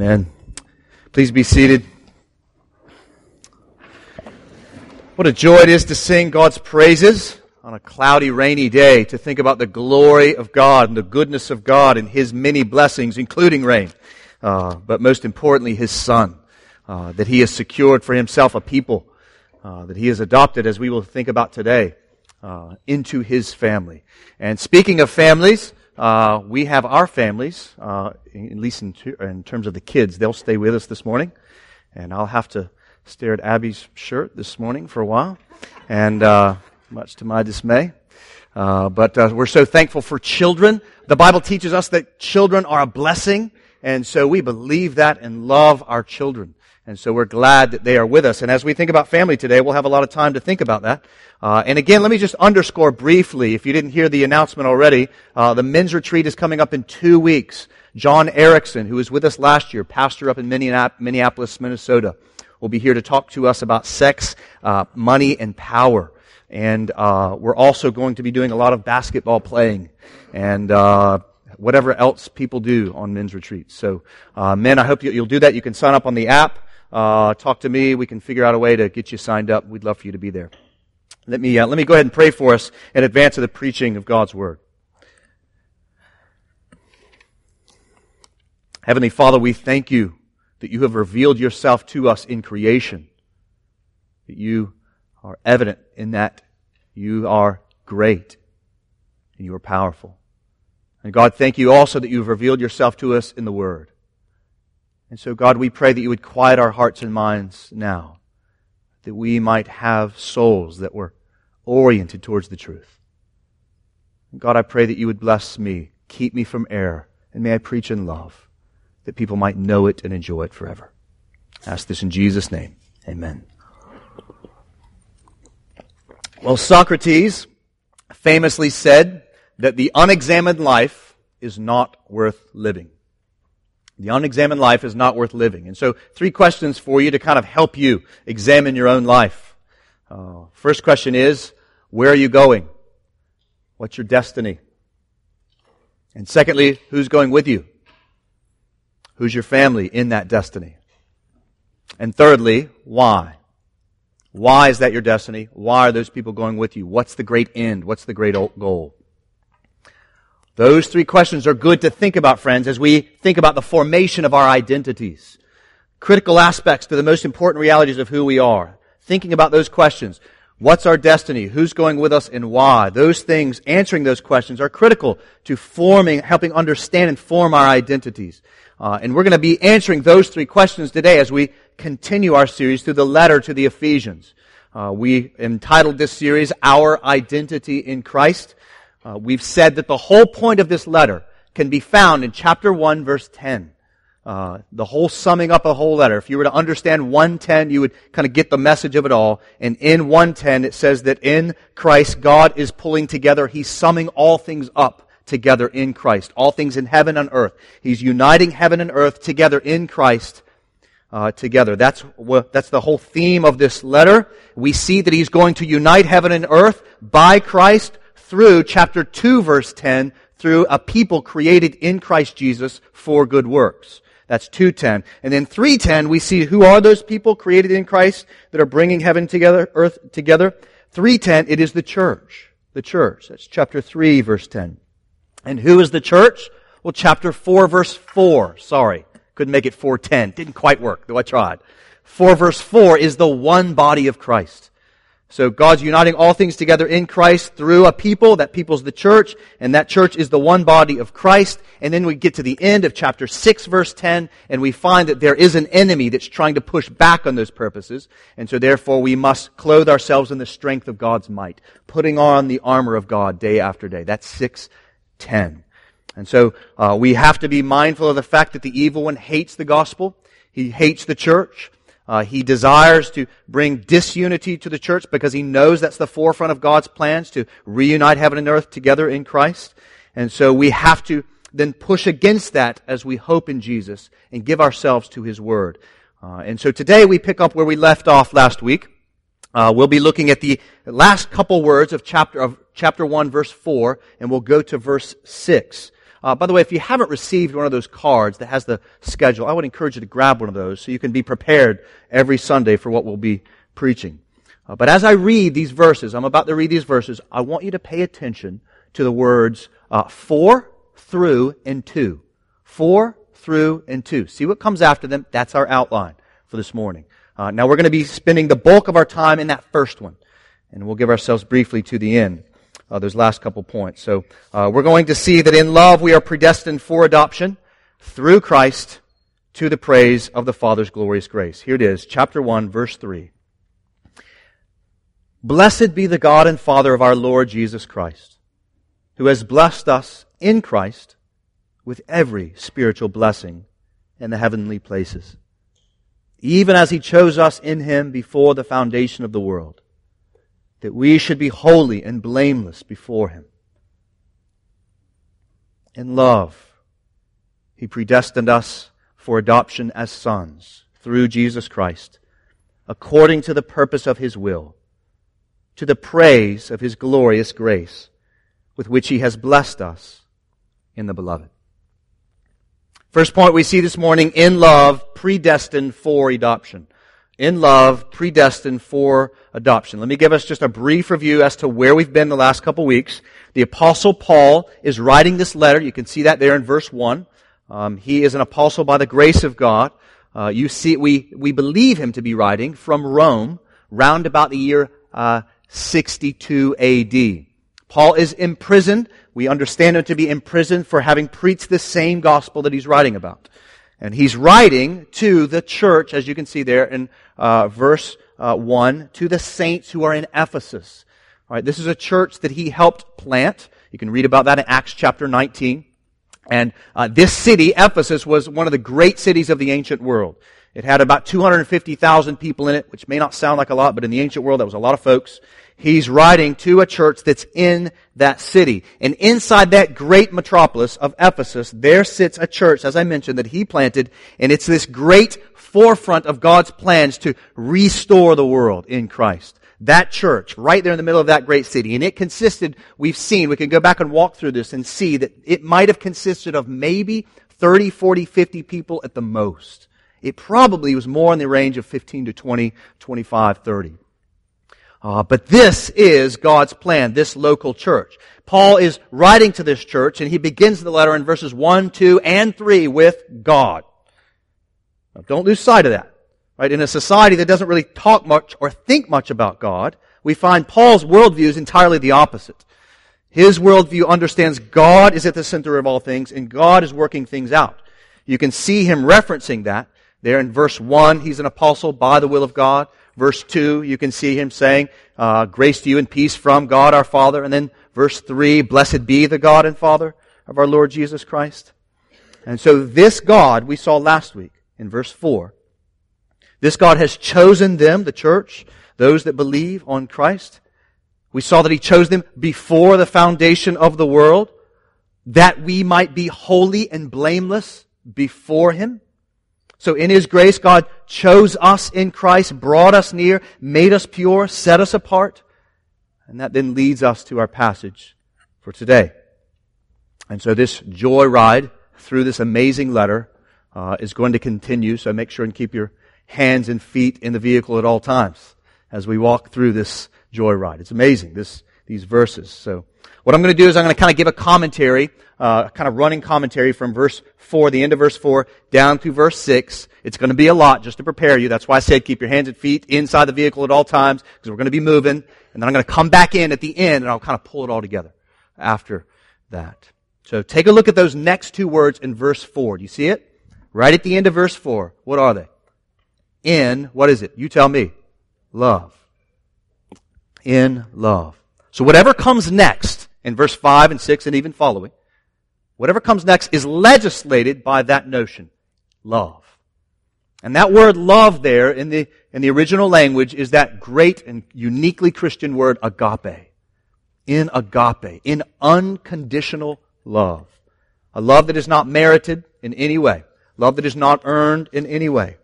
Amen. Please be seated. What a joy it is to sing God's praises on a cloudy, rainy day, to think about the glory of God and the goodness of God and His many blessings, including rain, uh, but most importantly, His Son, uh, that He has secured for Himself a people, uh, that He has adopted, as we will think about today, uh, into His family. And speaking of families, uh, we have our families, uh, at least in, in, terms of the kids. They'll stay with us this morning, and I'll have to stare at Abby's shirt this morning for a while, and uh, much to my dismay. Uh, but uh, we're so thankful for children. The Bible teaches us that children are a blessing, and so we believe that and love our children. And so we're glad that they are with us. And as we think about family today, we'll have a lot of time to think about that. Uh, and again, let me just underscore briefly, if you didn't hear the announcement already, uh, the men's retreat is coming up in two weeks. John Erickson, who was with us last year, pastor up in Minneapolis, Minnesota, will be here to talk to us about sex, uh, money, and power. And uh, we're also going to be doing a lot of basketball playing and uh, whatever else people do on men's retreats. So, uh, men, I hope you'll do that. You can sign up on the app uh, talk to me. We can figure out a way to get you signed up. We'd love for you to be there. Let me, uh, let me go ahead and pray for us in advance of the preaching of God's Word. Heavenly Father, we thank you that you have revealed yourself to us in creation. That you are evident in that you are great and you are powerful. And God, thank you also that you've revealed yourself to us in the Word. And so, God, we pray that you would quiet our hearts and minds now, that we might have souls that were oriented towards the truth. God, I pray that you would bless me, keep me from error, and may I preach in love, that people might know it and enjoy it forever. I ask this in Jesus' name. Amen. Well, Socrates famously said that the unexamined life is not worth living. The unexamined life is not worth living. And so, three questions for you to kind of help you examine your own life. Uh, first question is, where are you going? What's your destiny? And secondly, who's going with you? Who's your family in that destiny? And thirdly, why? Why is that your destiny? Why are those people going with you? What's the great end? What's the great goal? Those three questions are good to think about, friends, as we think about the formation of our identities. Critical aspects to the most important realities of who we are. Thinking about those questions. What's our destiny? Who's going with us and why? Those things, answering those questions are critical to forming, helping understand and form our identities. Uh, and we're going to be answering those three questions today as we continue our series through the letter to the Ephesians. Uh, we entitled this series, Our Identity in Christ. Uh, we've said that the whole point of this letter can be found in chapter 1, verse 10. Uh, the whole summing up of the whole letter. If you were to understand 110, you would kind of get the message of it all. And in 110, it says that in Christ, God is pulling together, He's summing all things up together in Christ. All things in heaven and earth. He's uniting heaven and earth together in Christ. Uh, together. That's that's the whole theme of this letter. We see that he's going to unite heaven and earth by Christ through chapter 2 verse 10 through a people created in Christ Jesus for good works. That's 210. And then 310, we see who are those people created in Christ that are bringing heaven together, earth together. 310, it is the church. The church. That's chapter 3 verse 10. And who is the church? Well, chapter 4 verse 4. Sorry. Couldn't make it 410. Didn't quite work, though I tried. 4 verse 4 is the one body of Christ. So God's uniting all things together in Christ through a people. That people's the church, and that church is the one body of Christ. And then we get to the end of chapter 6 verse 10, and we find that there is an enemy that's trying to push back on those purposes. And so therefore we must clothe ourselves in the strength of God's might, putting on the armor of God day after day. That's 610. And so uh, we have to be mindful of the fact that the evil one hates the gospel. He hates the church. Uh, he desires to bring disunity to the church because he knows that's the forefront of God's plans to reunite heaven and earth together in Christ. And so we have to then push against that as we hope in Jesus and give ourselves to his word. Uh, and so today we pick up where we left off last week. Uh, we'll be looking at the last couple words of chapter of chapter one, verse four, and we'll go to verse six. Uh, by the way, if you haven't received one of those cards that has the schedule, I would encourage you to grab one of those so you can be prepared every Sunday for what we'll be preaching. Uh, but as I read these verses, I'm about to read these verses, I want you to pay attention to the words uh, through, and to. For, through, and to. See what comes after them? That's our outline for this morning. Uh, now we're going to be spending the bulk of our time in that first one. And we'll give ourselves briefly to the end. Uh, those last couple points. So uh, we're going to see that in love we are predestined for adoption through Christ to the praise of the Father's glorious grace. Here it is, chapter 1, verse 3. Blessed be the God and Father of our Lord Jesus Christ, who has blessed us in Christ with every spiritual blessing in the heavenly places, even as he chose us in him before the foundation of the world, that we should be holy and blameless before him. In love, he predestined us for adoption as sons through Jesus Christ, according to the purpose of his will to the praise of his glorious grace with which he has blessed us in the beloved. First point we see this morning, in love, predestined for adoption. In love, predestined for adoption. Let me give us just a brief review as to where we've been the last couple weeks. The apostle Paul is writing this letter. You can see that there in verse 1. Um, he is an apostle by the grace of God. Uh, you see, we, we believe him to be writing from Rome, round about the year uh, 62 AD. Paul is imprisoned. We understand him to be imprisoned for having preached the same gospel that he's writing about. And he's writing to the church, as you can see there in uh, verse uh, 1, to the saints who are in Ephesus. All right, this is a church that he helped plant. You can read about that in Acts chapter 19. And uh, this city, Ephesus, was one of the great cities of the ancient world. It had about 250,000 people in it, which may not sound like a lot, but in the ancient world, that was a lot of folks. He's writing to a church that's in that city. And inside that great metropolis of Ephesus, there sits a church, as I mentioned, that he planted, and it's this great forefront of God's plans to restore the world in Christ. That church, right there in the middle of that great city. And it consisted, we've seen, we can go back and walk through this and see that it might have consisted of maybe 30, 40, 50 people at the most. It probably was more in the range of 15 to 20, 25, 30. Uh, but this is God's plan, this local church. Paul is writing to this church and he begins the letter in verses 1, 2, and 3 with God. Now, don't lose sight of that. Right? In a society that doesn't really talk much or think much about God, we find Paul's worldview is entirely the opposite. His worldview understands God is at the center of all things and God is working things out. You can see him referencing that there in verse 1, he's an apostle by the will of God. Verse 2, you can see him saying, uh, Grace to you and peace from God our Father. And then verse 3, Blessed be the God and Father of our Lord Jesus Christ. And so this God we saw last week in verse 4. This God has chosen them, the church, those that believe on Christ. We saw that He chose them before the foundation of the world, that we might be holy and blameless before Him. So in His grace, God chose us in Christ, brought us near, made us pure, set us apart. And that then leads us to our passage for today. And so this joy ride through this amazing letter uh, is going to continue. So make sure and keep your hands and feet in the vehicle at all times as we walk through this joy ride. It's amazing, this, these verses. So what I'm going to do is I'm going to kind of give a commentary, uh, kind of running commentary from verse 4, the end of verse 4, down through verse 6. It's going to be a lot just to prepare you. That's why I said keep your hands and feet inside the vehicle at all times, because we're going to be moving. And then I'm going to come back in at the end and I'll kind of pull it all together after that. So take a look at those next two words in verse 4. Do you see it? Right at the end of verse 4. What are they? In, what is it? You tell me. Love. In love. So whatever comes next, in verse 5 and 6 and even following, whatever comes next is legislated by that notion. Love. And that word love there in the, in the original language is that great and uniquely Christian word agape. In agape. In unconditional love. A love that is not merited in any way. Love that is not earned in any way.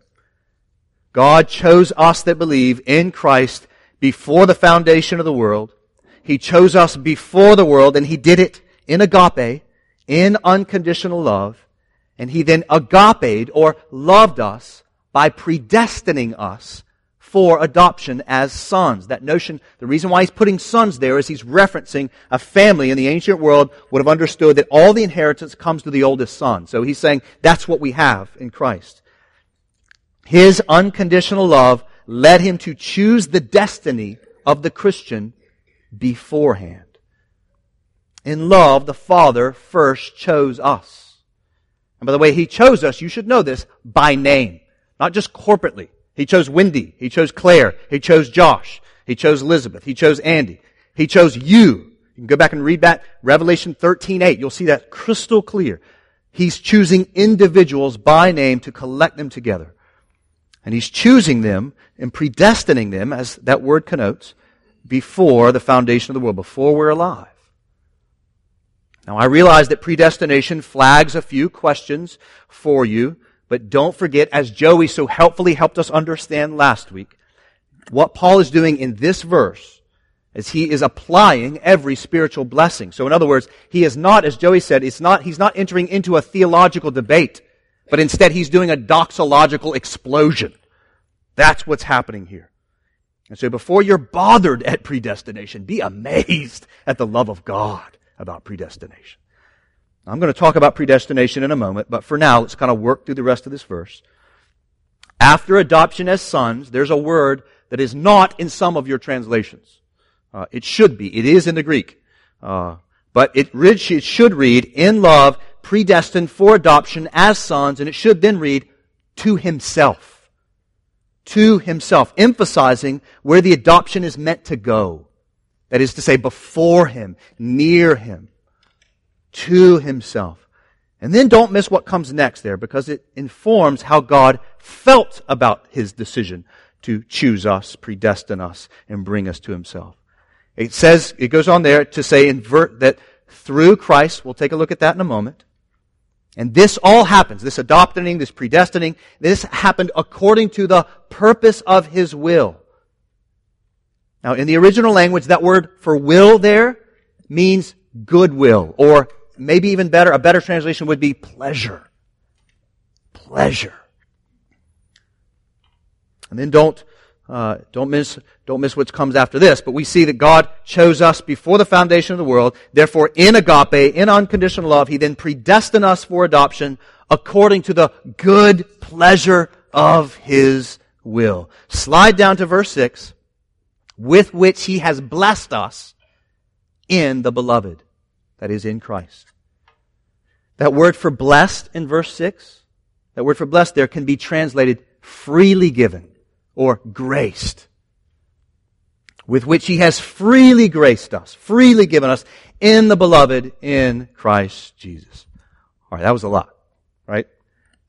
God chose us that believe in Christ before the foundation of the world he chose us before the world and He did it in agape, in unconditional love, and he then agape or loved us by predestining us for adoption as sons. That notion, the reason why he's putting sons there is he's referencing a family in the ancient world would have understood that all the inheritance comes to the oldest son. So he's saying that's what we have in Christ. His unconditional love led him to choose the destiny of the Christian beforehand. In love, the Father first chose us. And by the way, He chose us, you should know this, by name. Not just corporately. He chose Wendy. He chose Claire. He chose Josh. He chose Elizabeth. He chose Andy. He chose you. You can go back and read that Revelation 13:8. You'll see that crystal clear. He's choosing individuals by name to collect them together. And he's choosing them and predestining them, as that word connotes, before the foundation of the world, before we're alive. Now I realize that predestination flags a few questions for you, but don't forget, as Joey so helpfully helped us understand last week, what Paul is doing in this verse is he is applying every spiritual blessing. So in other words, he is not, as Joey said, it's not, he's not entering into a theological debate, but instead he's doing a doxological explosion. That's what's happening here. And so before you're bothered at predestination, be amazed at the love of God about predestination. I'm going to talk about predestination in a moment, but for now, let's kind of work through the rest of this verse. After adoption as sons, there's a word that is not in some of your translations. Uh, it should be. It is in the Greek. Uh, but it, it should read, in love, predestined for adoption as sons, and it should then read, to himself. To himself, emphasizing where the adoption is meant to go. That is to say, before him, near him to himself. And then don't miss what comes next there because it informs how God felt about his decision to choose us, predestine us, and bring us to himself. It says, it goes on there to say invert that through Christ, we'll take a look at that in a moment. And this all happens, this adopting, this predestining, this happened according to the purpose of his will. Now, in the original language, that word for will there means goodwill or maybe even better, a better translation would be pleasure. Pleasure. And then don't, uh, don't miss, don't miss what comes after this. But we see that God chose us before the foundation of the world. Therefore, in agape, in unconditional love, He then predestined us for adoption according to the good pleasure of His will. Slide down to verse 6, with which He has blessed us in the beloved that is in Christ. That word for blessed in verse 6, that word for blessed there can be translated freely given or graced. With which he has freely graced us, freely given us in the beloved in Christ Jesus. All right, that was a lot, right?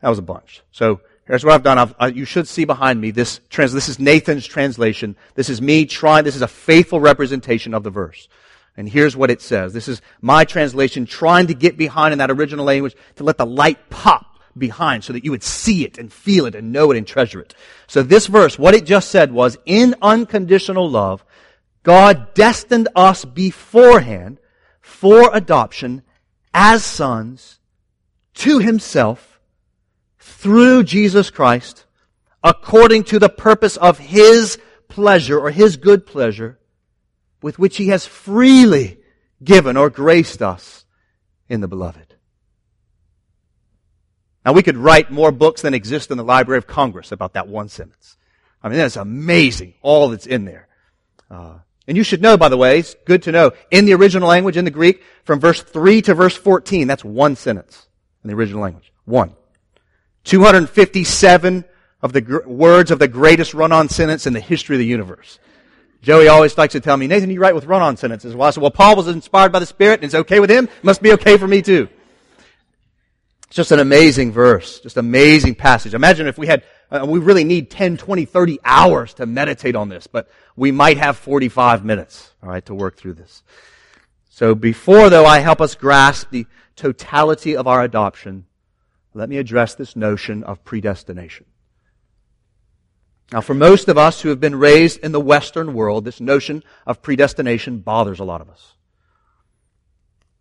That was a bunch. So here's what I've done. I've, you should see behind me this trans. This is Nathan's translation. This is me trying. This is a faithful representation of the verse. And here's what it says. This is my translation trying to get behind in that original language to let the light pop behind so that you would see it and feel it and know it and treasure it. So this verse, what it just said was, in unconditional love, God destined us beforehand for adoption as sons to himself through Jesus Christ according to the purpose of his pleasure or his good pleasure with which he has freely given or graced us in the beloved. Now we could write more books than exist in the Library of Congress about that one sentence. I mean, that's amazing, all that's in there. Uh, and you should know, by the way, it's good to know, in the original language, in the Greek, from verse 3 to verse 14, that's one sentence in the original language. One. 257 of the gr- words of the greatest run-on sentence in the history of the universe. Joey always likes to tell me, Nathan, you write with run-on sentences. Well, I said, well, Paul was inspired by the Spirit and it's okay with him. It must be okay for me too. It's just an amazing verse. Just amazing passage. Imagine if we had, uh, we really need 10, 20, 30 hours to meditate on this, but we might have 45 minutes, alright, to work through this. So before though I help us grasp the totality of our adoption, let me address this notion of predestination. Now, for most of us who have been raised in the Western world, this notion of predestination bothers a lot of us.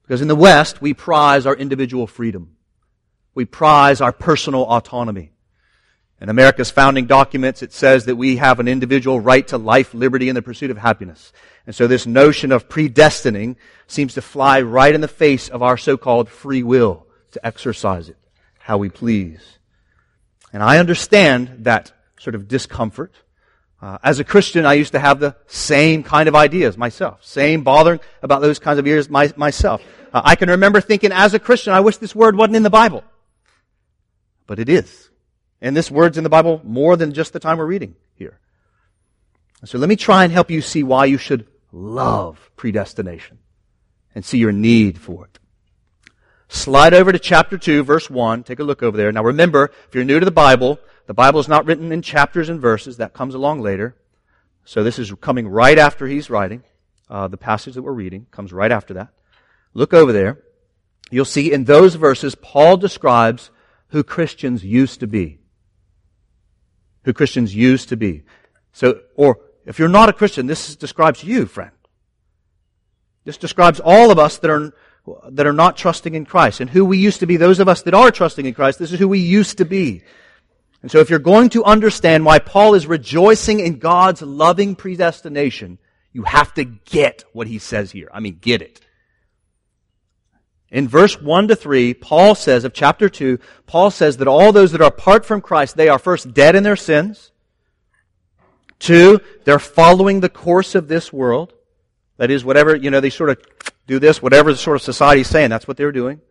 Because in the West, we prize our individual freedom. We prize our personal autonomy. In America's founding documents, it says that we have an individual right to life, liberty, and the pursuit of happiness. And so this notion of predestining seems to fly right in the face of our so-called free will to exercise it how we please. And I understand that sort of discomfort. Uh, as a Christian, I used to have the same kind of ideas myself, same bothering about those kinds of ideas my, myself. Uh, I can remember thinking, as a Christian, I wish this word wasn't in the Bible. But it is. And this word's in the Bible more than just the time we're reading here. So let me try and help you see why you should love predestination and see your need for it. Slide over to chapter 2, verse 1. Take a look over there. Now remember, if you're new to the Bible, the Bible is not written in chapters and verses. That comes along later. So this is coming right after he's writing. Uh, the passage that we're reading comes right after that. Look over there. You'll see in those verses, Paul describes who Christians used to be. Who Christians used to be. So, or if you're not a Christian, this describes you, friend. This describes all of us that are, that are not trusting in Christ and who we used to be. Those of us that are trusting in Christ, this is who we used to be. And so if you're going to understand why Paul is rejoicing in God's loving predestination, you have to get what he says here. I mean, get it. In verse 1 to 3, Paul says of chapter 2, Paul says that all those that are apart from Christ, they are first dead in their sins. Two, they're following the course of this world. That is, whatever, you know, they sort of do this, whatever the sort of society is saying, that's what they're doing.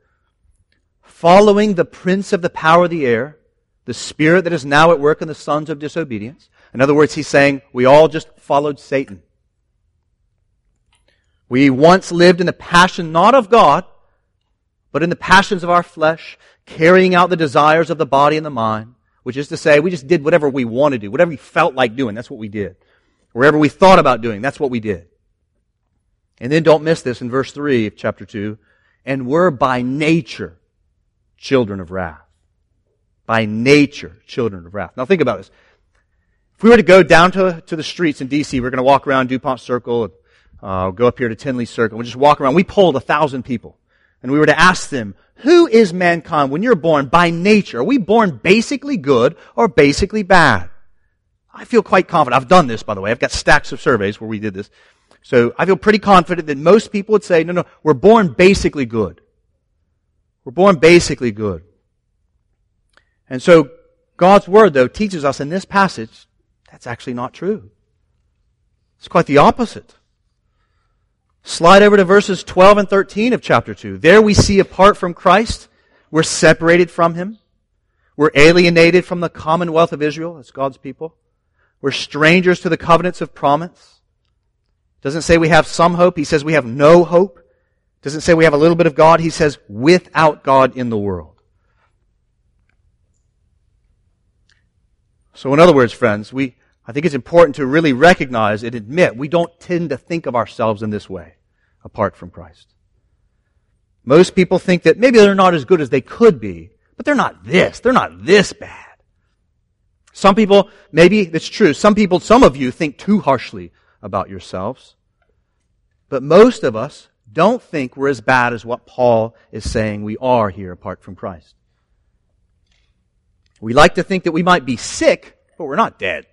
Following the prince of the power of the air, the spirit that is now at work in the sons of disobedience. In other words, he's saying we all just followed Satan. We once lived in the passion not of God, but in the passions of our flesh, carrying out the desires of the body and the mind, which is to say, we just did whatever we wanted to do, whatever we felt like doing, that's what we did. Wherever we thought about doing, that's what we did. And then don't miss this in verse 3 of chapter 2. And we're by nature children of wrath. By nature children of wrath. Now think about this. If we were to go down to, to the streets in D.C., we're going to walk around DuPont Circle, uh, go up here to Tinley Circle, we'll just walk around. We polled a thousand people. And we were to ask them, who is mankind when you're born by nature? Are we born basically good or basically bad? I feel quite confident. I've done this, by the way. I've got stacks of surveys where we did this. So I feel pretty confident that most people would say, no, no, we're born basically good. We're born basically good. And so God's Word, though, teaches us in this passage that's actually not true. It's quite the opposite. Slide over to verses 12 and 13 of chapter 2. There we see apart from Christ, we're separated from Him. We're alienated from the commonwealth of Israel as God's people. We're strangers to the covenants of promise. Doesn't say we have some hope. He says we have no hope. Doesn't say we have a little bit of God. He says without God in the world. So in other words, friends, we, I think it's important to really recognize and admit we don't tend to think of ourselves in this way apart from Christ. Most people think that maybe they're not as good as they could be, but they're not this. They're not this bad. Some people, maybe that's true. Some people, some of you think too harshly about yourselves. But most of us don't think we're as bad as what Paul is saying we are here apart from Christ. We like to think that we might be sick, but we're not dead.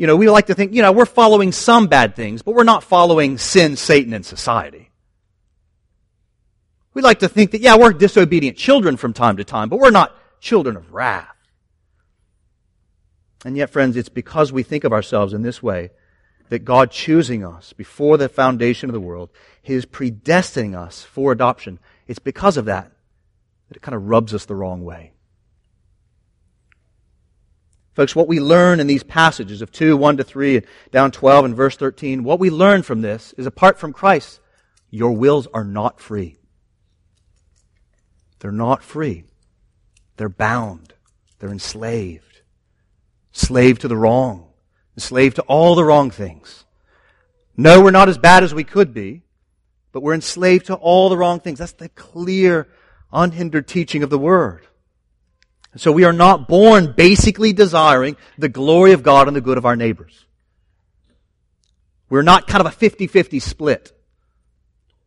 You know, we like to think, you know, we're following some bad things, but we're not following sin, Satan, and society. We like to think that, yeah, we're disobedient children from time to time, but we're not children of wrath. And yet, friends, it's because we think of ourselves in this way that God choosing us before the foundation of the world, His predestining us for adoption. It's because of that that it kind of rubs us the wrong way. Folks, what we learn in these passages of 2, 1 to 3, and down 12 and verse 13, what we learn from this is apart from Christ, your wills are not free. They're not free. They're bound. They're enslaved slave to the wrong, Enslaved to all the wrong things. No, we're not as bad as we could be, but we're enslaved to all the wrong things. That's the clear, unhindered teaching of the Word. So we are not born basically desiring the glory of God and the good of our neighbors. We're not kind of a 50-50 split.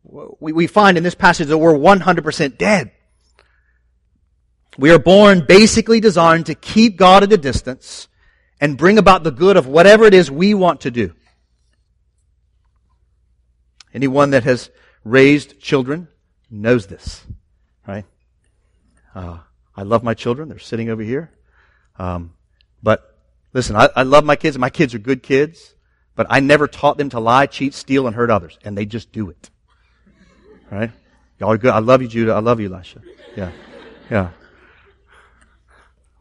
we, we find in this passage that we're 100% dead. We are born basically designed to keep God at a distance and bring about the good of whatever it is we want to do. Anyone that has raised children knows this, right? Uh, I love my children. They're sitting over here. Um, but listen, I, I love my kids. My kids are good kids, but I never taught them to lie, cheat, steal, and hurt others. And they just do it. Right? Y'all are good. I love you, Judah. I love you, Elisha. Yeah. Yeah.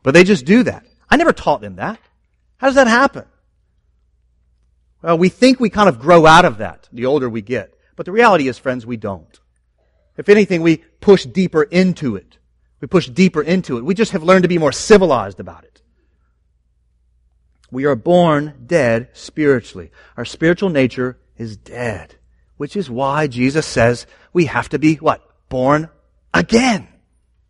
But they just do that. I never taught them that. How does that happen? Well, we think we kind of grow out of that the older we get. But the reality is, friends, we don't. If anything, we push deeper into it. We push deeper into it. We just have learned to be more civilized about it. We are born dead spiritually. Our spiritual nature is dead, which is why Jesus says we have to be what? Born again.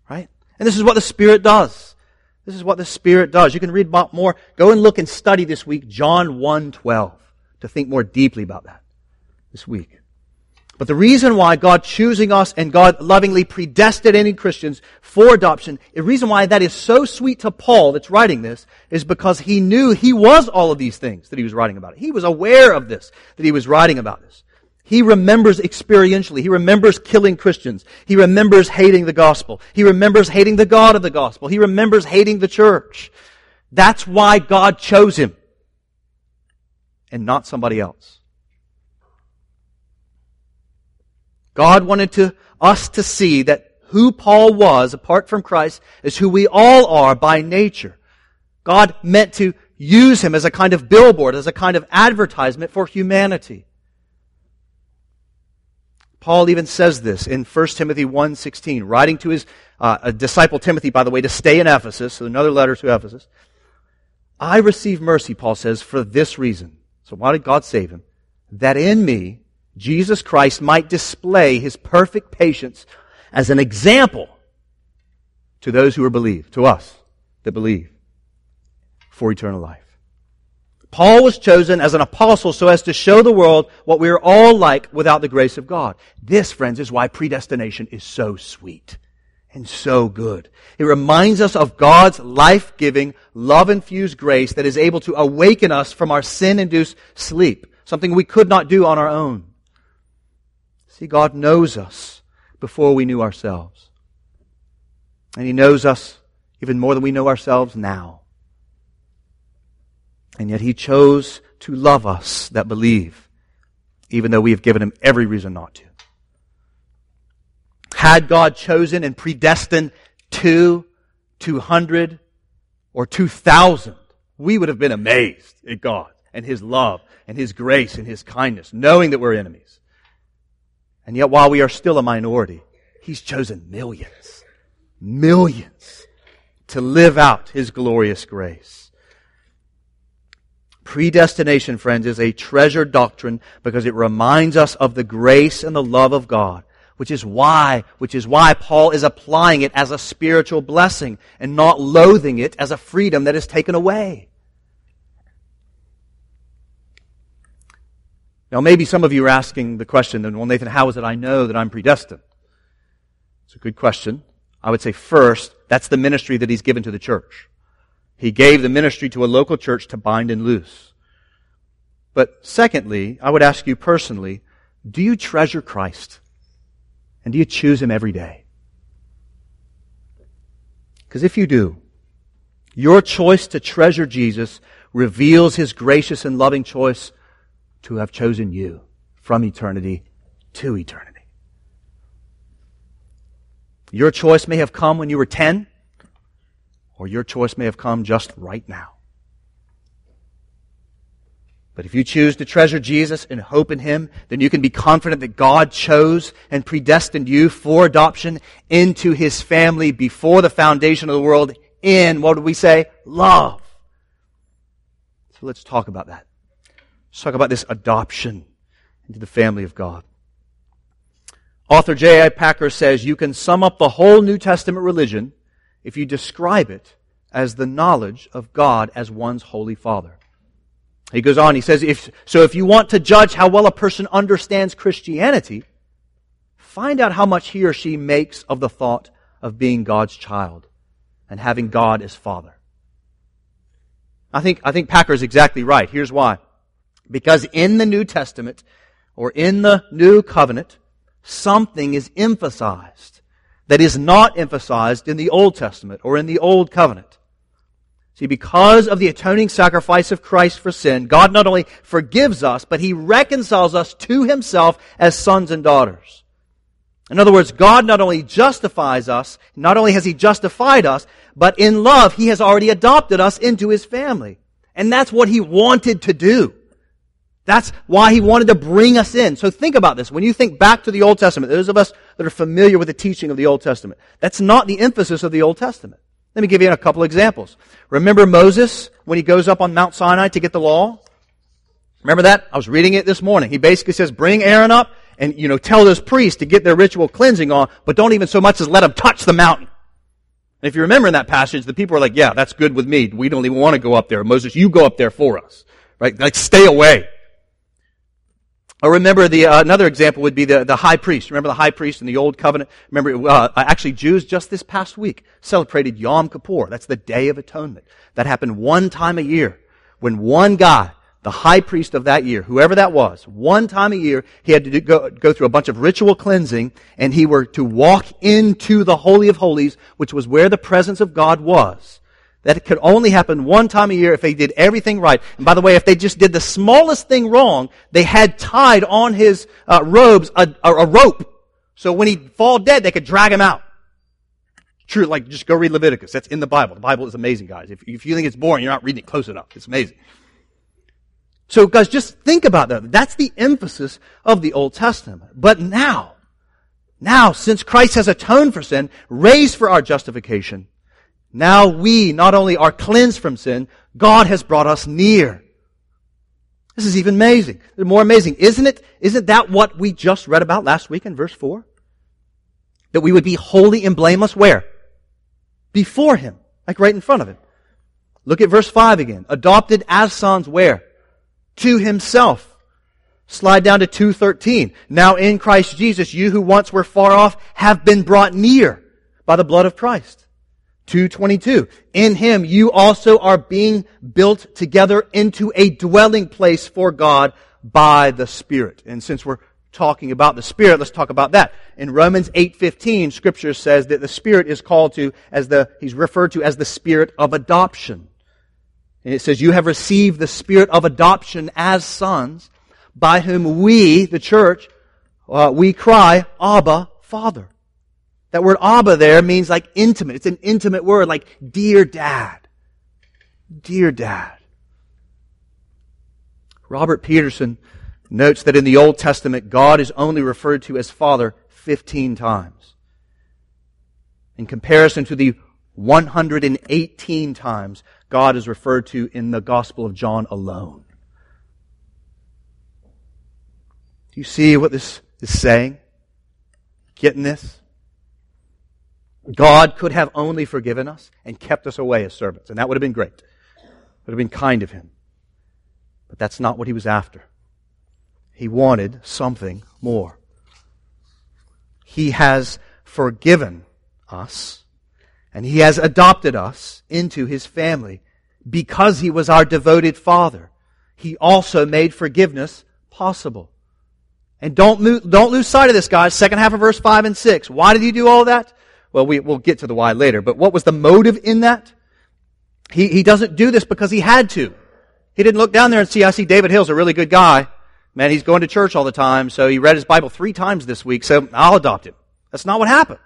Right? And this is what the Spirit does. This is what the Spirit does. You can read about more. Go and look and study this week John 1:12 to think more deeply about that this week. But the reason why God choosing us and God lovingly predestinating Christians for adoption, the reason why that is so sweet to Paul that's writing this is because he knew he was all of these things that he was writing about. He was aware of this, that he was writing about this. He remembers experientially. He remembers killing Christians. He remembers hating the gospel. He remembers hating the God of the gospel. He remembers hating the church. That's why God chose him and not somebody else. God wanted to, us to see that who Paul was, apart from Christ, is who we all are by nature. God meant to use him as a kind of billboard, as a kind of advertisement for humanity. Paul even says this in 1 Timothy 1.16, writing to his uh, disciple Timothy, by the way, to stay in Ephesus, so another letter to Ephesus. I receive mercy, Paul says, for this reason. So why did God save him? That in me, Jesus Christ might display his perfect patience as an example to those who are believed, to us that believe, for eternal life. Paul was chosen as an apostle so as to show the world what we are all like without the grace of God. This, friends, is why predestination is so sweet and so good. It reminds us of God's life-giving, love-infused grace that is able to awaken us from our sin-induced sleep, something we could not do on our own. See, God knows us before we knew ourselves. And He knows us even more than we know ourselves now. And yet He chose to love us that believe, even though we have given Him every reason not to. Had God chosen and predestined two, two hundred, or two thousand, we would have been amazed at God and His love and His grace and His kindness, knowing that we're enemies. And yet, while we are still a minority, He's chosen millions, millions to live out His glorious grace. Predestination, friends, is a treasured doctrine because it reminds us of the grace and the love of God, which is why, which is why Paul is applying it as a spiritual blessing and not loathing it as a freedom that is taken away. Now, maybe some of you are asking the question, then, well, Nathan, how is it I know that I'm predestined? It's a good question. I would say first, that's the ministry that he's given to the church. He gave the ministry to a local church to bind and loose. But secondly, I would ask you personally, do you treasure Christ? And do you choose Him every day? Because if you do, your choice to treasure Jesus reveals His gracious and loving choice to have chosen you from eternity to eternity. Your choice may have come when you were 10, or your choice may have come just right now. But if you choose to treasure Jesus and hope in Him, then you can be confident that God chose and predestined you for adoption into His family before the foundation of the world in, what would we say? Love. So let's talk about that. Let's talk about this adoption into the family of God. Author J.I. Packer says you can sum up the whole New Testament religion if you describe it as the knowledge of God as one's holy Father. He goes on, he says, if, so if you want to judge how well a person understands Christianity, find out how much he or she makes of the thought of being God's child and having God as father. I think, I think Packer is exactly right. Here's why. Because in the New Testament, or in the New Covenant, something is emphasized that is not emphasized in the Old Testament or in the Old Covenant. See, because of the atoning sacrifice of Christ for sin, God not only forgives us, but He reconciles us to Himself as sons and daughters. In other words, God not only justifies us, not only has He justified us, but in love, He has already adopted us into His family. And that's what He wanted to do. That's why He wanted to bring us in. So think about this. When you think back to the Old Testament, those of us that are familiar with the teaching of the Old Testament, that's not the emphasis of the Old Testament. Let me give you a couple examples. Remember Moses when he goes up on Mount Sinai to get the law? Remember that? I was reading it this morning. He basically says, bring Aaron up and, you know, tell those priests to get their ritual cleansing on, but don't even so much as let them touch the mountain. And if you remember in that passage, the people are like, yeah, that's good with me. We don't even want to go up there. Moses, you go up there for us. Right? Like, stay away. Or remember the, uh, another example would be the, the high priest. Remember the high priest in the old covenant? Remember, uh, actually Jews just this past week celebrated Yom Kippur. That's the Day of Atonement. That happened one time a year when one guy, the high priest of that year, whoever that was, one time a year, he had to do, go, go through a bunch of ritual cleansing and he were to walk into the Holy of Holies, which was where the presence of God was. That could only happen one time a year if they did everything right. And by the way, if they just did the smallest thing wrong, they had tied on his uh, robes a, a, a rope. So when he'd fall dead, they could drag him out. True, like just go read Leviticus. That's in the Bible. The Bible is amazing, guys. If, if you think it's boring, you're not reading it close enough. It's amazing. So guys, just think about that. That's the emphasis of the Old Testament. But now, now, since Christ has atoned for sin, raised for our justification, now we not only are cleansed from sin, God has brought us near. This is even amazing. More amazing. Isn't it? Isn't that what we just read about last week in verse 4? That we would be holy and blameless where? Before Him. Like right in front of Him. Look at verse 5 again. Adopted as sons where? To Himself. Slide down to 2.13. Now in Christ Jesus, you who once were far off have been brought near by the blood of Christ. 222. In him you also are being built together into a dwelling place for God by the Spirit. And since we're talking about the Spirit, let's talk about that. In Romans 8:15, scripture says that the Spirit is called to as the he's referred to as the Spirit of adoption. And it says you have received the Spirit of adoption as sons by whom we, the church, uh, we cry, Abba, Father. That word Abba there means like intimate. It's an intimate word, like dear dad. Dear dad. Robert Peterson notes that in the Old Testament, God is only referred to as Father 15 times. In comparison to the 118 times God is referred to in the Gospel of John alone. Do you see what this is saying? Getting this? God could have only forgiven us and kept us away as servants, and that would have been great. It would have been kind of him. But that's not what he was after. He wanted something more. He has forgiven us, and he has adopted us into his family because he was our devoted father. He also made forgiveness possible. And don't, don't lose sight of this, guys. Second half of verse 5 and 6. Why did he do all that? Well, we, we'll get to the why later, but what was the motive in that? He, he doesn't do this because he had to. He didn't look down there and see, I see David Hill's a really good guy. Man, he's going to church all the time, so he read his Bible three times this week, so I'll adopt him. That's not what happened.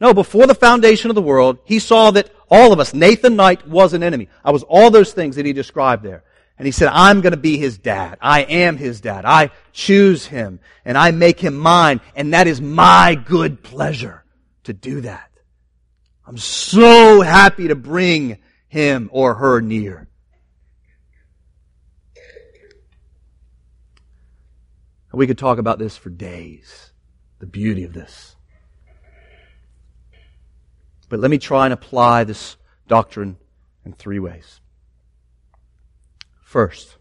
No, before the foundation of the world, he saw that all of us, Nathan Knight was an enemy. I was all those things that he described there. And he said, I'm going to be his dad. I am his dad. I choose him and I make him mine and that is my good pleasure to do that. I'm so happy to bring him or her near. We could talk about this for days, the beauty of this. But let me try and apply this doctrine in three ways. First,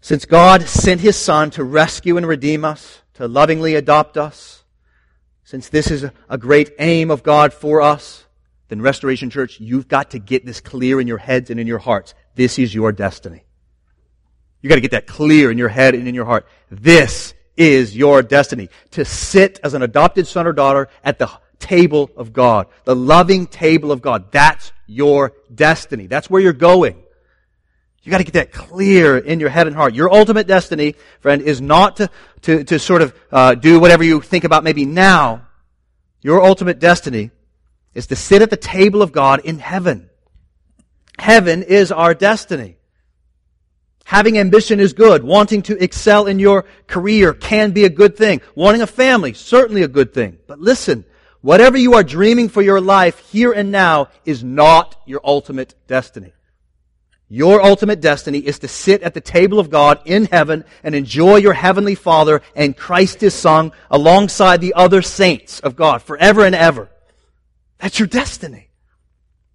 since God sent His Son to rescue and redeem us to lovingly adopt us, since this is a great aim of God for us, then Restoration Church, you've got to get this clear in your heads and in your hearts. This is your destiny. You got to get that clear in your head and in your heart. This is your destiny. To sit as an adopted son or daughter at the table of God, the loving table of God. That's your destiny. That's where you're going. You got to get that clear in your head and heart. Your ultimate destiny, friend, is not to, to, to sort of uh, do whatever you think about maybe now. Your ultimate destiny is to sit at the table of God in heaven. Heaven is our destiny. Having ambition is good. Wanting to excel in your career can be a good thing. Wanting a family, certainly a good thing. But listen, whatever you are dreaming for your life here and now is not your ultimate destiny. Your ultimate destiny is to sit at the table of God in heaven and enjoy your heavenly Father and Christ His Son alongside the other saints of God forever and ever. That's your destiny.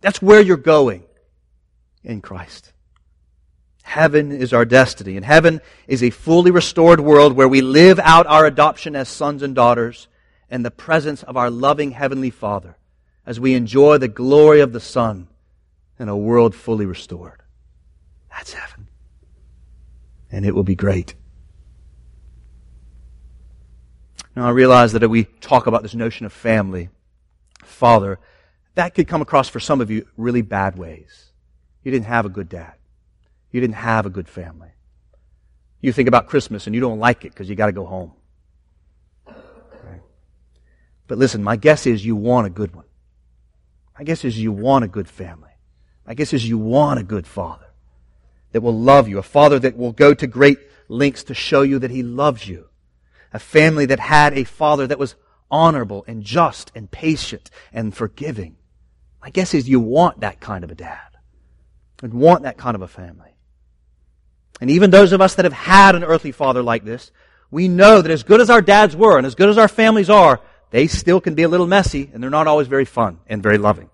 That's where you're going in Christ. Heaven is our destiny, and heaven is a fully restored world where we live out our adoption as sons and daughters in the presence of our loving Heavenly Father as we enjoy the glory of the Son in a world fully restored. That's heaven. And it will be great. Now, I realize that if we talk about this notion of family, father, that could come across for some of you really bad ways. You didn't have a good dad. You didn't have a good family. You think about Christmas and you don't like it because you got to go home. But listen, my guess is you want a good one. My guess is you want a good family. My guess is you want a good father that will love you, a father that will go to great lengths to show you that he loves you, a family that had a father that was honorable and just and patient and forgiving. My guess is you want that kind of a dad and want that kind of a family. And even those of us that have had an earthly father like this, we know that as good as our dads were and as good as our families are, they still can be a little messy and they're not always very fun and very loving.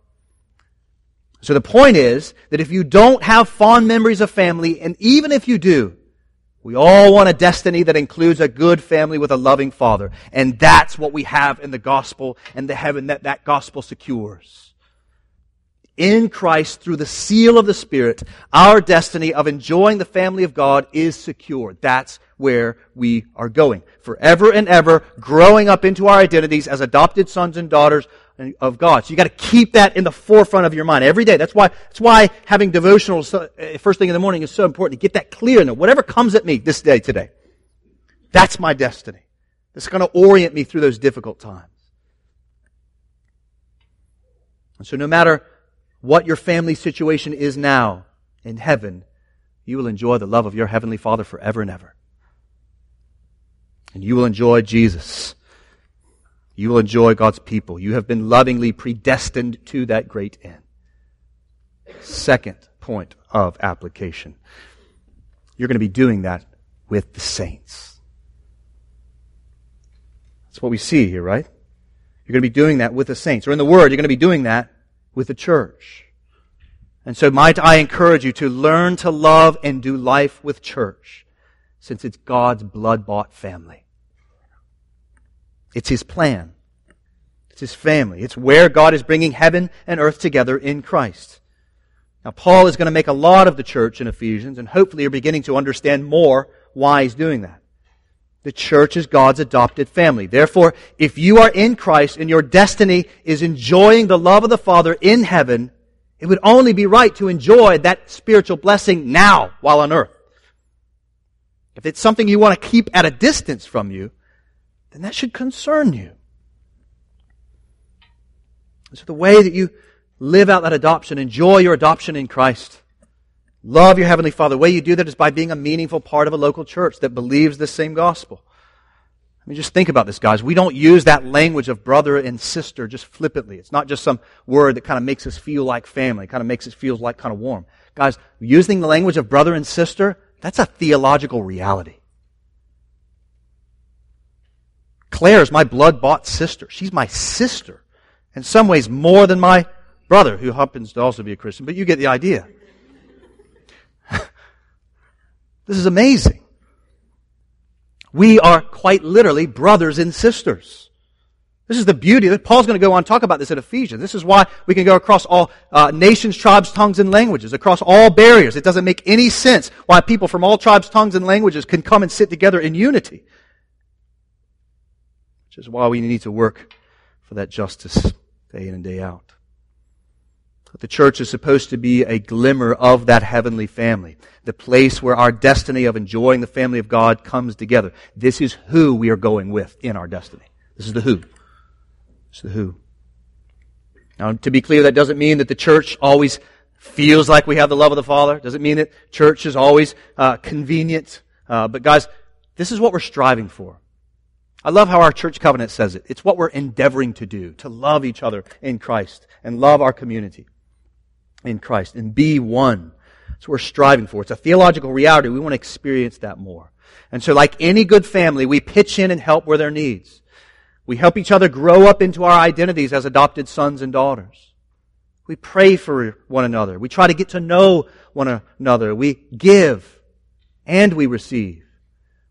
So the point is that if you don't have fond memories of family, and even if you do, we all want a destiny that includes a good family with a loving father. And that's what we have in the gospel and the heaven that that gospel secures in Christ through the seal of the Spirit, our destiny of enjoying the family of God is secure. That's where we are going. Forever and ever, growing up into our identities as adopted sons and daughters of God. So you got to keep that in the forefront of your mind every day. That's why, that's why having devotionals uh, first thing in the morning is so important to get that clear in Whatever comes at me this day, today, that's my destiny. It's going to orient me through those difficult times. And so no matter what your family situation is now in heaven, you will enjoy the love of your Heavenly Father forever and ever. And you will enjoy Jesus. You will enjoy God's people. You have been lovingly predestined to that great end. Second point of application. You're going to be doing that with the saints. That's what we see here, right? You're going to be doing that with the saints. Or in the Word, you're going to be doing that with the church. And so might I encourage you to learn to love and do life with church, since it's God's blood-bought family. It's His plan. It's His family. It's where God is bringing heaven and earth together in Christ. Now, Paul is going to make a lot of the church in Ephesians, and hopefully you're beginning to understand more why he's doing that. The church is God's adopted family. Therefore, if you are in Christ and your destiny is enjoying the love of the Father in heaven, it would only be right to enjoy that spiritual blessing now while on earth. If it's something you want to keep at a distance from you, then that should concern you. So the way that you live out that adoption, enjoy your adoption in Christ, Love your Heavenly Father. The way you do that is by being a meaningful part of a local church that believes the same gospel. I mean, just think about this, guys. We don't use that language of brother and sister just flippantly. It's not just some word that kind of makes us feel like family, kind of makes us feel like kind of warm. Guys, using the language of brother and sister, that's a theological reality. Claire is my blood bought sister. She's my sister. In some ways, more than my brother, who happens to also be a Christian, but you get the idea. This is amazing. We are quite literally brothers and sisters. This is the beauty. that Paul's going to go on and talk about this in Ephesians. This is why we can go across all uh, nations, tribes, tongues, and languages, across all barriers. It doesn't make any sense why people from all tribes, tongues, and languages can come and sit together in unity. Which is why we need to work for that justice day in and day out. The church is supposed to be a glimmer of that heavenly family, the place where our destiny of enjoying the family of God comes together. This is who we are going with in our destiny. This is the who. It's the who. Now, to be clear, that doesn't mean that the church always feels like we have the love of the Father. Doesn't mean that church is always uh, convenient. Uh, but guys, this is what we're striving for. I love how our church covenant says it. It's what we're endeavoring to do, to love each other in Christ and love our community in Christ and be one. That's what we're striving for. It's a theological reality. We want to experience that more. And so like any good family, we pitch in and help where there needs. We help each other grow up into our identities as adopted sons and daughters. We pray for one another. We try to get to know one another. We give and we receive.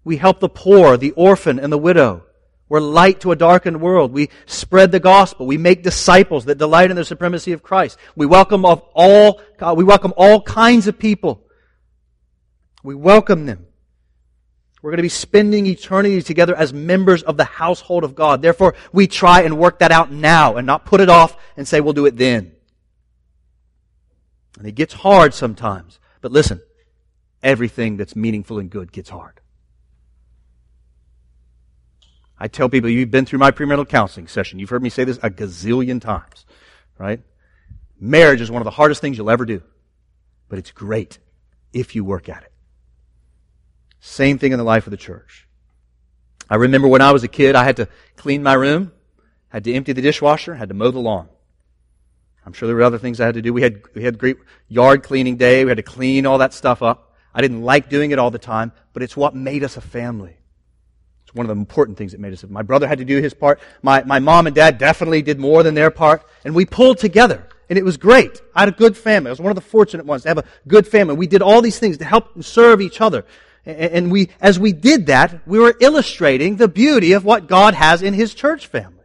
We help the poor, the orphan, and the widow. We're light to a darkened world. We spread the gospel. We make disciples that delight in the supremacy of Christ. We welcome of all, we welcome all kinds of people. We welcome them. We're going to be spending eternity together as members of the household of God. Therefore, we try and work that out now and not put it off and say we'll do it then. And it gets hard sometimes. But listen, everything that's meaningful and good gets hard. I tell people, you've been through my premarital counseling session. You've heard me say this a gazillion times, right? Marriage is one of the hardest things you'll ever do. But it's great if you work at it. Same thing in the life of the church. I remember when I was a kid, I had to clean my room, had to empty the dishwasher, had to mow the lawn. I'm sure there were other things I had to do. We had, we had great yard cleaning day. We had to clean all that stuff up. I didn't like doing it all the time, but it's what made us a family. One of the important things that made us. My brother had to do his part. My, my mom and dad definitely did more than their part. And we pulled together. And it was great. I had a good family. I was one of the fortunate ones to have a good family. We did all these things to help and serve each other. And we, as we did that, we were illustrating the beauty of what God has in His church family.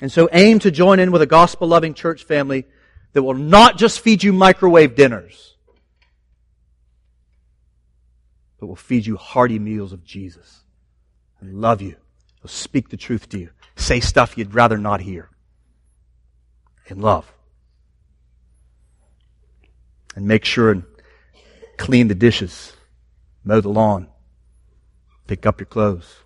And so aim to join in with a gospel loving church family that will not just feed you microwave dinners, but will feed you hearty meals of Jesus and love you. Will speak the truth to you. Say stuff you'd rather not hear. In love. And make sure and clean the dishes, mow the lawn, pick up your clothes,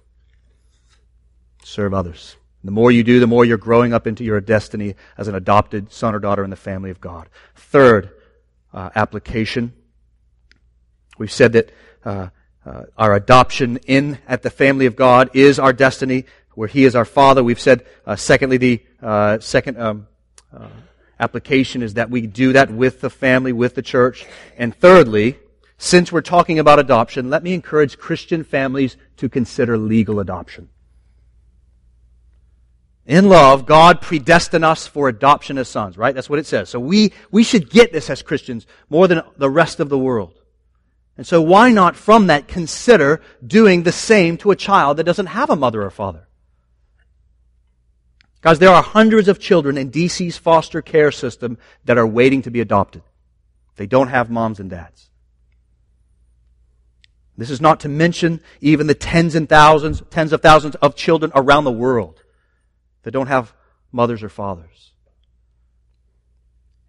serve others. The more you do, the more you're growing up into your destiny as an adopted son or daughter in the family of God. Third uh, application. We've said that uh, uh, our adoption in at the family of God is our destiny, where He is our Father. We've said, uh, secondly, the uh, second um, uh, application is that we do that with the family, with the church. And thirdly, since we're talking about adoption, let me encourage Christian families to consider legal adoption. In love, God predestined us for adoption as sons, right? That's what it says. So we, we should get this as Christians more than the rest of the world. And so why not from that consider doing the same to a child that doesn't have a mother or father? Guys, there are hundreds of children in DC's foster care system that are waiting to be adopted. They don't have moms and dads. This is not to mention even the tens and thousands, tens of thousands of children around the world that don't have mothers or fathers.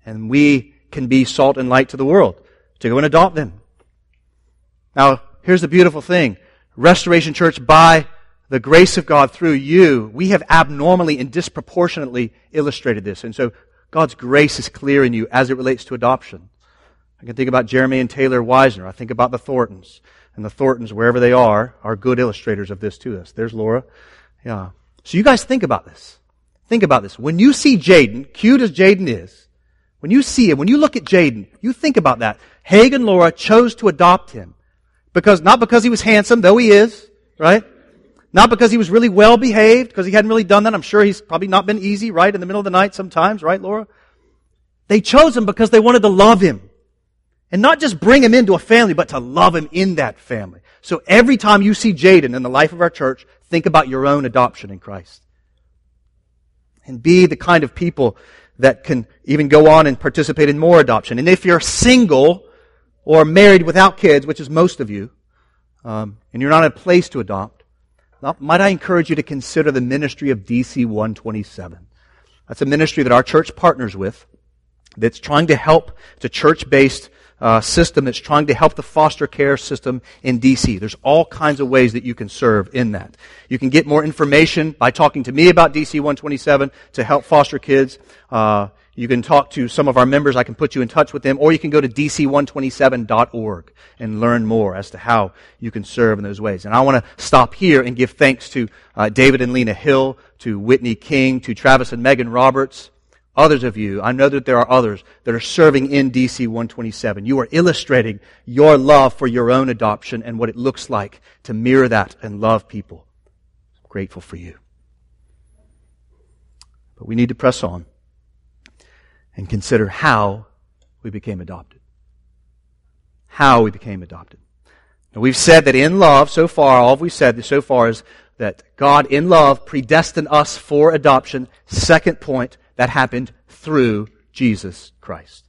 And we can be salt and light to the world to go and adopt them. Now, here's the beautiful thing. Restoration Church, by the grace of God through you, we have abnormally and disproportionately illustrated this. And so God's grace is clear in you as it relates to adoption. I can think about Jeremy and Taylor Weisner. I think about the Thorntons and the Thorntons, wherever they are, are good illustrators of this to us. There's Laura. Yeah. So you guys think about this. Think about this. When you see Jaden, cute as Jaden is, when you see him, when you look at Jaden, you think about that. Haig and Laura chose to adopt him. Because, not because he was handsome, though he is, right? Not because he was really well behaved, because he hadn't really done that. I'm sure he's probably not been easy, right? In the middle of the night sometimes, right, Laura? They chose him because they wanted to love him. And not just bring him into a family, but to love him in that family. So every time you see Jaden in the life of our church, think about your own adoption in Christ. And be the kind of people that can even go on and participate in more adoption. And if you're single or married without kids, which is most of you, um, and you're not in a place to adopt, might I encourage you to consider the ministry of DC 127? That's a ministry that our church partners with that's trying to help. It's a church-based uh, system that's trying to help the foster care system in DC. There's all kinds of ways that you can serve in that. You can get more information by talking to me about DC 127 to help foster kids. Uh, you can talk to some of our members. I can put you in touch with them, or you can go to dc127.org and learn more as to how you can serve in those ways. And I want to stop here and give thanks to uh, David and Lena Hill, to Whitney King, to Travis and Megan Roberts, others of you, I know that there are others that are serving in DC 127. You are illustrating your love for your own adoption and what it looks like to mirror that and love people. I'm grateful for you. But we need to press on and consider how we became adopted. How we became adopted. Now we've said that in love, so far, all we've said so far is that God in love predestined us for adoption. Second point, that happened through Jesus Christ.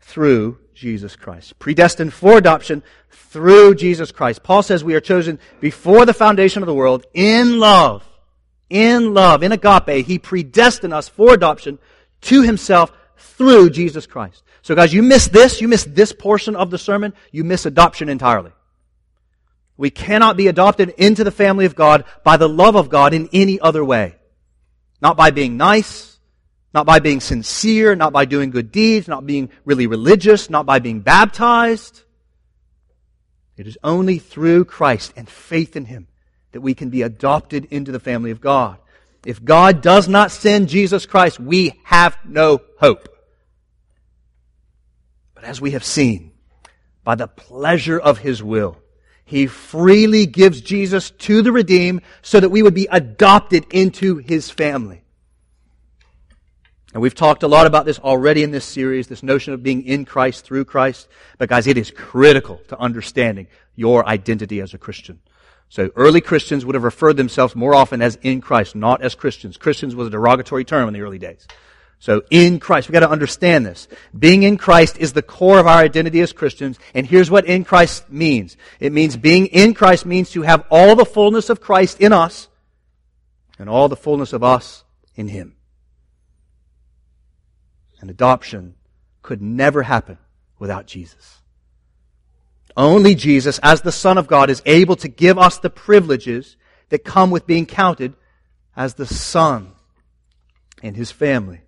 Through Jesus Christ. Predestined for adoption through Jesus Christ. Paul says we are chosen before the foundation of the world in love. In love, in agape, he predestined us for adoption to himself through Jesus Christ. So guys, you miss this, you miss this portion of the sermon, you miss adoption entirely. We cannot be adopted into the family of God by the love of God in any other way. Not by being nice, not by being sincere, not by doing good deeds, not being really religious, not by being baptized. It is only through Christ and faith in Him that we can be adopted into the family of God. If God does not send Jesus Christ, we have no hope. But as we have seen, by the pleasure of His will, He freely gives Jesus to the redeemed so that we would be adopted into His family. And we've talked a lot about this already in this series, this notion of being in Christ through Christ. But guys, it is critical to understanding your identity as a Christian. So early Christians would have referred themselves more often as in Christ, not as Christians. Christians was a derogatory term in the early days. So in Christ, we got to understand this. Being in Christ is the core of our identity as Christians, and here's what in Christ means. It means being in Christ means to have all the fullness of Christ in us, and all the fullness of us in Him and adoption could never happen without Jesus. Only Jesus, as the Son of God, is able to give us the privileges that come with being counted as the Son in His family.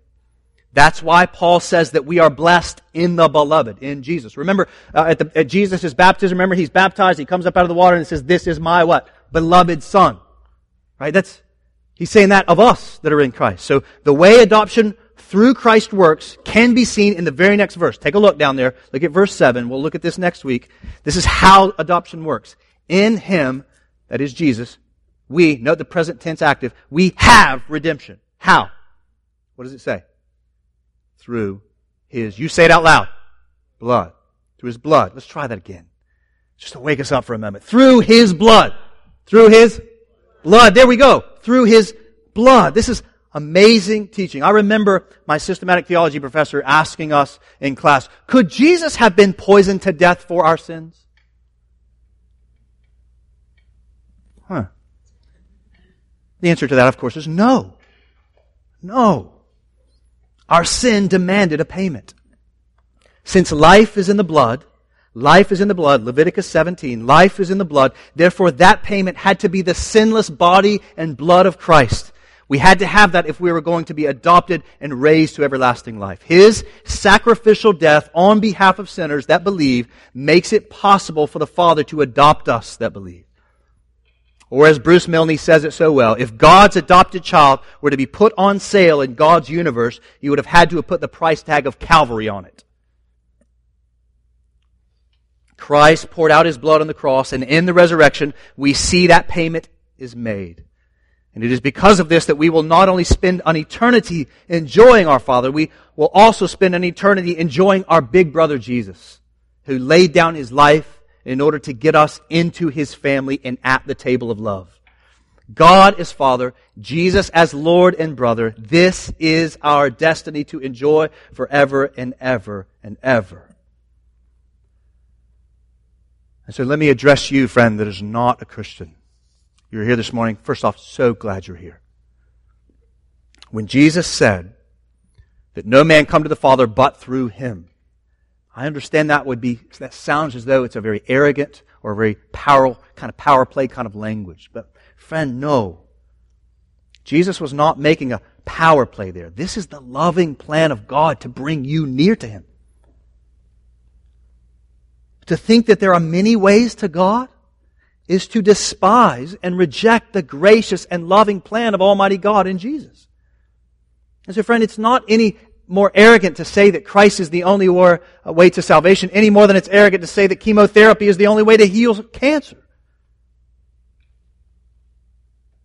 That's why Paul says that we are blessed in the beloved, in Jesus. Remember, uh, at, at Jesus' baptism, remember he's baptized, he comes up out of the water and says, this is my what? Beloved son. Right? That's, he's saying that of us that are in Christ. So the way adoption through Christ's works can be seen in the very next verse. Take a look down there. Look at verse 7. We'll look at this next week. This is how adoption works. In Him, that is Jesus, we, note the present tense active, we have redemption. How? What does it say? Through His, you say it out loud, blood. Through His blood. Let's try that again. Just to wake us up for a moment. Through His blood. Through His blood. There we go. Through His blood. This is amazing teaching. I remember my systematic theology professor asking us in class, could Jesus have been poisoned to death for our sins? Huh. The answer to that, of course, is no. No. Our sin demanded a payment. Since life is in the blood, life is in the blood, Leviticus 17, life is in the blood, therefore that payment had to be the sinless body and blood of Christ. We had to have that if we were going to be adopted and raised to everlasting life. His sacrificial death on behalf of sinners that believe makes it possible for the Father to adopt us that believe. Or as Bruce Milne says it so well, if God's adopted child were to be put on sale in God's universe, you would have had to have put the price tag of Calvary on it. Christ poured out his blood on the cross, and in the resurrection, we see that payment is made. And it is because of this that we will not only spend an eternity enjoying our Father, we will also spend an eternity enjoying our big brother Jesus, who laid down his life in order to get us into his family and at the table of love. God as Father, Jesus as Lord and brother. This is our destiny to enjoy forever and ever and ever. And so let me address you, friend, that is not a Christian. You're here this morning. First off, so glad you're here. When Jesus said that no man come to the Father but through him, I understand that would be, that sounds as though it's a very arrogant or a very power, kind of power play kind of language. But friend, no. Jesus was not making a power play there. This is the loving plan of God to bring you near to Him. To think that there are many ways to God is to despise and reject the gracious and loving plan of Almighty God in Jesus. And so friend, it's not any more arrogant to say that Christ is the only uh, way to salvation any more than it's arrogant to say that chemotherapy is the only way to heal cancer.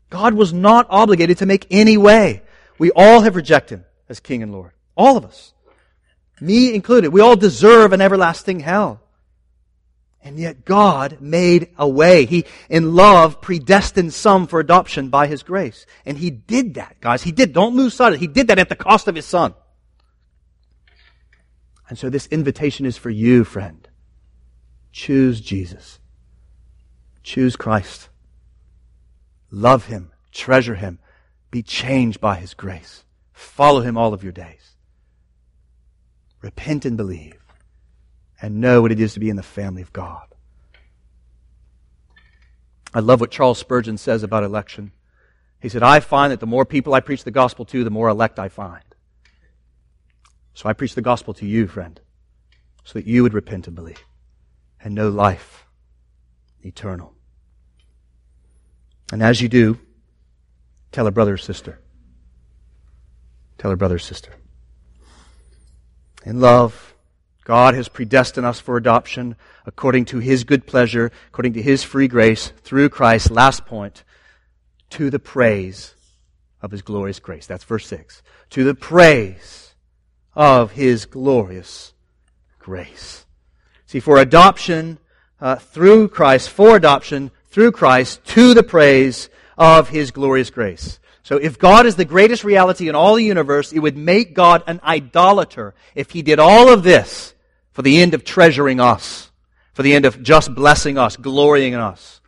God was not obligated to make any way. We all have rejected Him as King and Lord. All of us. Me included. We all deserve an everlasting hell. And yet God made a way. He, in love, predestined some for adoption by His grace. And He did that, guys. He did. Don't lose sight of it. He did that at the cost of His Son. And so this invitation is for you, friend. Choose Jesus. Choose Christ. Love Him. Treasure Him. Be changed by His grace. Follow Him all of your days. Repent and believe. And know what it is to be in the family of God. I love what Charles Spurgeon says about election. He said, I find that the more people I preach the gospel to, the more elect I find. So I preach the gospel to you, friend, so that you would repent and believe and know life eternal. And as you do, tell a brother or sister. Tell a brother or sister. In love, God has predestined us for adoption according to His good pleasure, according to His free grace, through Christ, last point, to the praise of His glorious grace. That's verse 6. To the praise of his glorious grace. See, for adoption uh, through Christ, for adoption through Christ, to the praise of his glorious grace. So if God is the greatest reality in all the universe, it would make God an idolater if he did all of this for the end of treasuring us, for the end of just blessing us, glorying in us.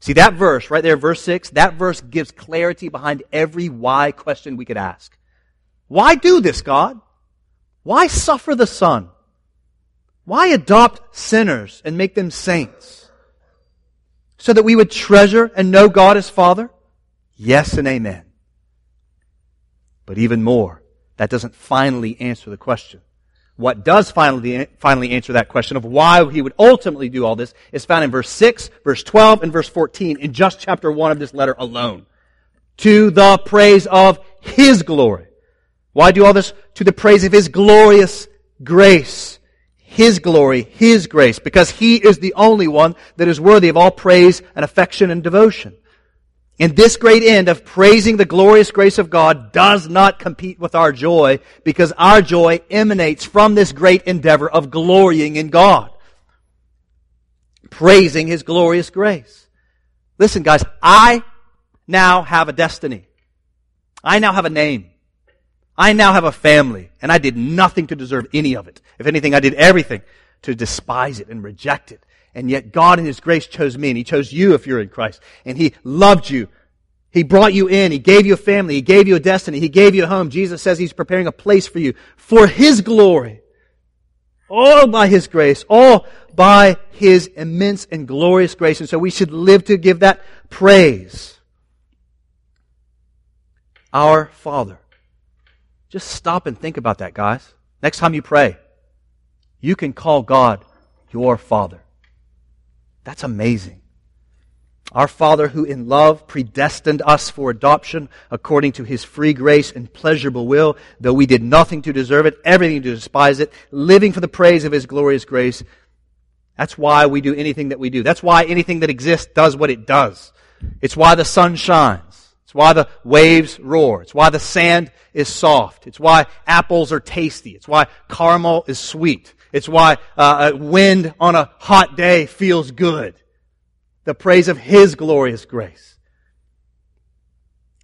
See that verse right there, verse 6, that verse gives clarity behind every why question we could ask. Why do this, God? Why suffer the Son? Why adopt sinners and make them saints? So that we would treasure and know God as Father? Yes and amen. But even more, that doesn't finally answer the question. What does finally, finally answer that question of why he would ultimately do all this is found in verse 6, verse 12, and verse 14 in just chapter 1 of this letter alone. To the praise of his glory. Why do all this? To the praise of His glorious grace. His glory, His grace, because He is the only one that is worthy of all praise and affection and devotion. And this great end of praising the glorious grace of God does not compete with our joy because our joy emanates from this great endeavor of glorying in God. Praising His glorious grace. Listen guys, I now have a destiny. I now have a name. I now have a family, and I did nothing to deserve any of it. If anything, I did everything to despise it and reject it. And yet God in His grace chose me, and He chose you if you're in Christ. And He loved you. He brought you in. He gave you a family. He gave you a destiny. He gave you a home. Jesus says He's preparing a place for you for His glory. All by His grace. All by His immense and glorious grace. And so we should live to give that praise. Our Father just stop and think about that, guys. Next time you pray, you can call God your Father. That's amazing. Our Father who in love predestined us for adoption according to His free grace and pleasurable will, though we did nothing to deserve it, everything to despise it, living for the praise of His glorious grace. That's why we do anything that we do. That's why anything that exists does what it does. It's why the sun shines. It's why the waves roar. It's why the sand is soft. It's why apples are tasty. It's why caramel is sweet. It's why uh, wind on a hot day feels good. The praise of His glorious grace.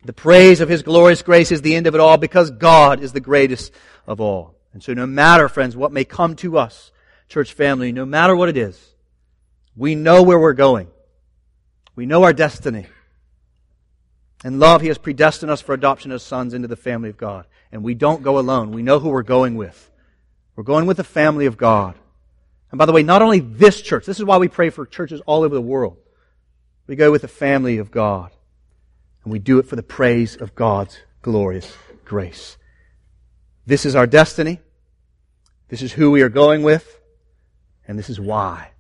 The praise of His glorious grace is the end of it all because God is the greatest of all. And so no matter, friends, what may come to us, church family, no matter what it is, we know where we're going. We know our destiny. In love, He has predestined us for adoption as sons into the family of God. And we don't go alone. We know who we're going with. We're going with the family of God. And by the way, not only this church, this is why we pray for churches all over the world. We go with the family of God. And we do it for the praise of God's glorious grace. This is our destiny. This is who we are going with. And this is why.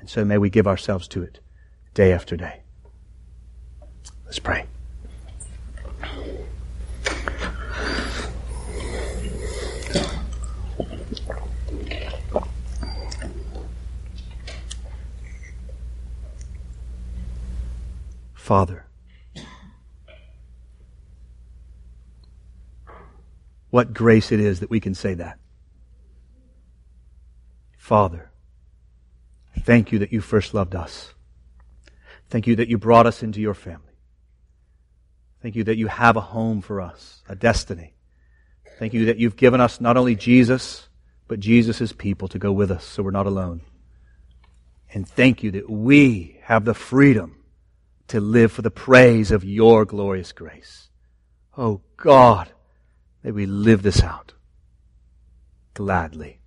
And so may we give ourselves to it day after day. Let's pray. Father, what grace it is that we can say that. Father, thank you that you first loved us. Thank you that you brought us into your family. Thank you that you have a home for us, a destiny. Thank you that you've given us not only Jesus, but Jesus' people to go with us so we're not alone. And thank you that we have the freedom to live for the praise of your glorious grace. Oh God, may we live this out gladly.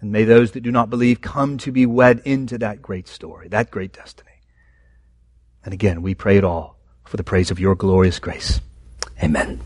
And may those that do not believe come to be wed into that great story, that great destiny. And again, we pray it all for the praise of your glorious grace. Amen.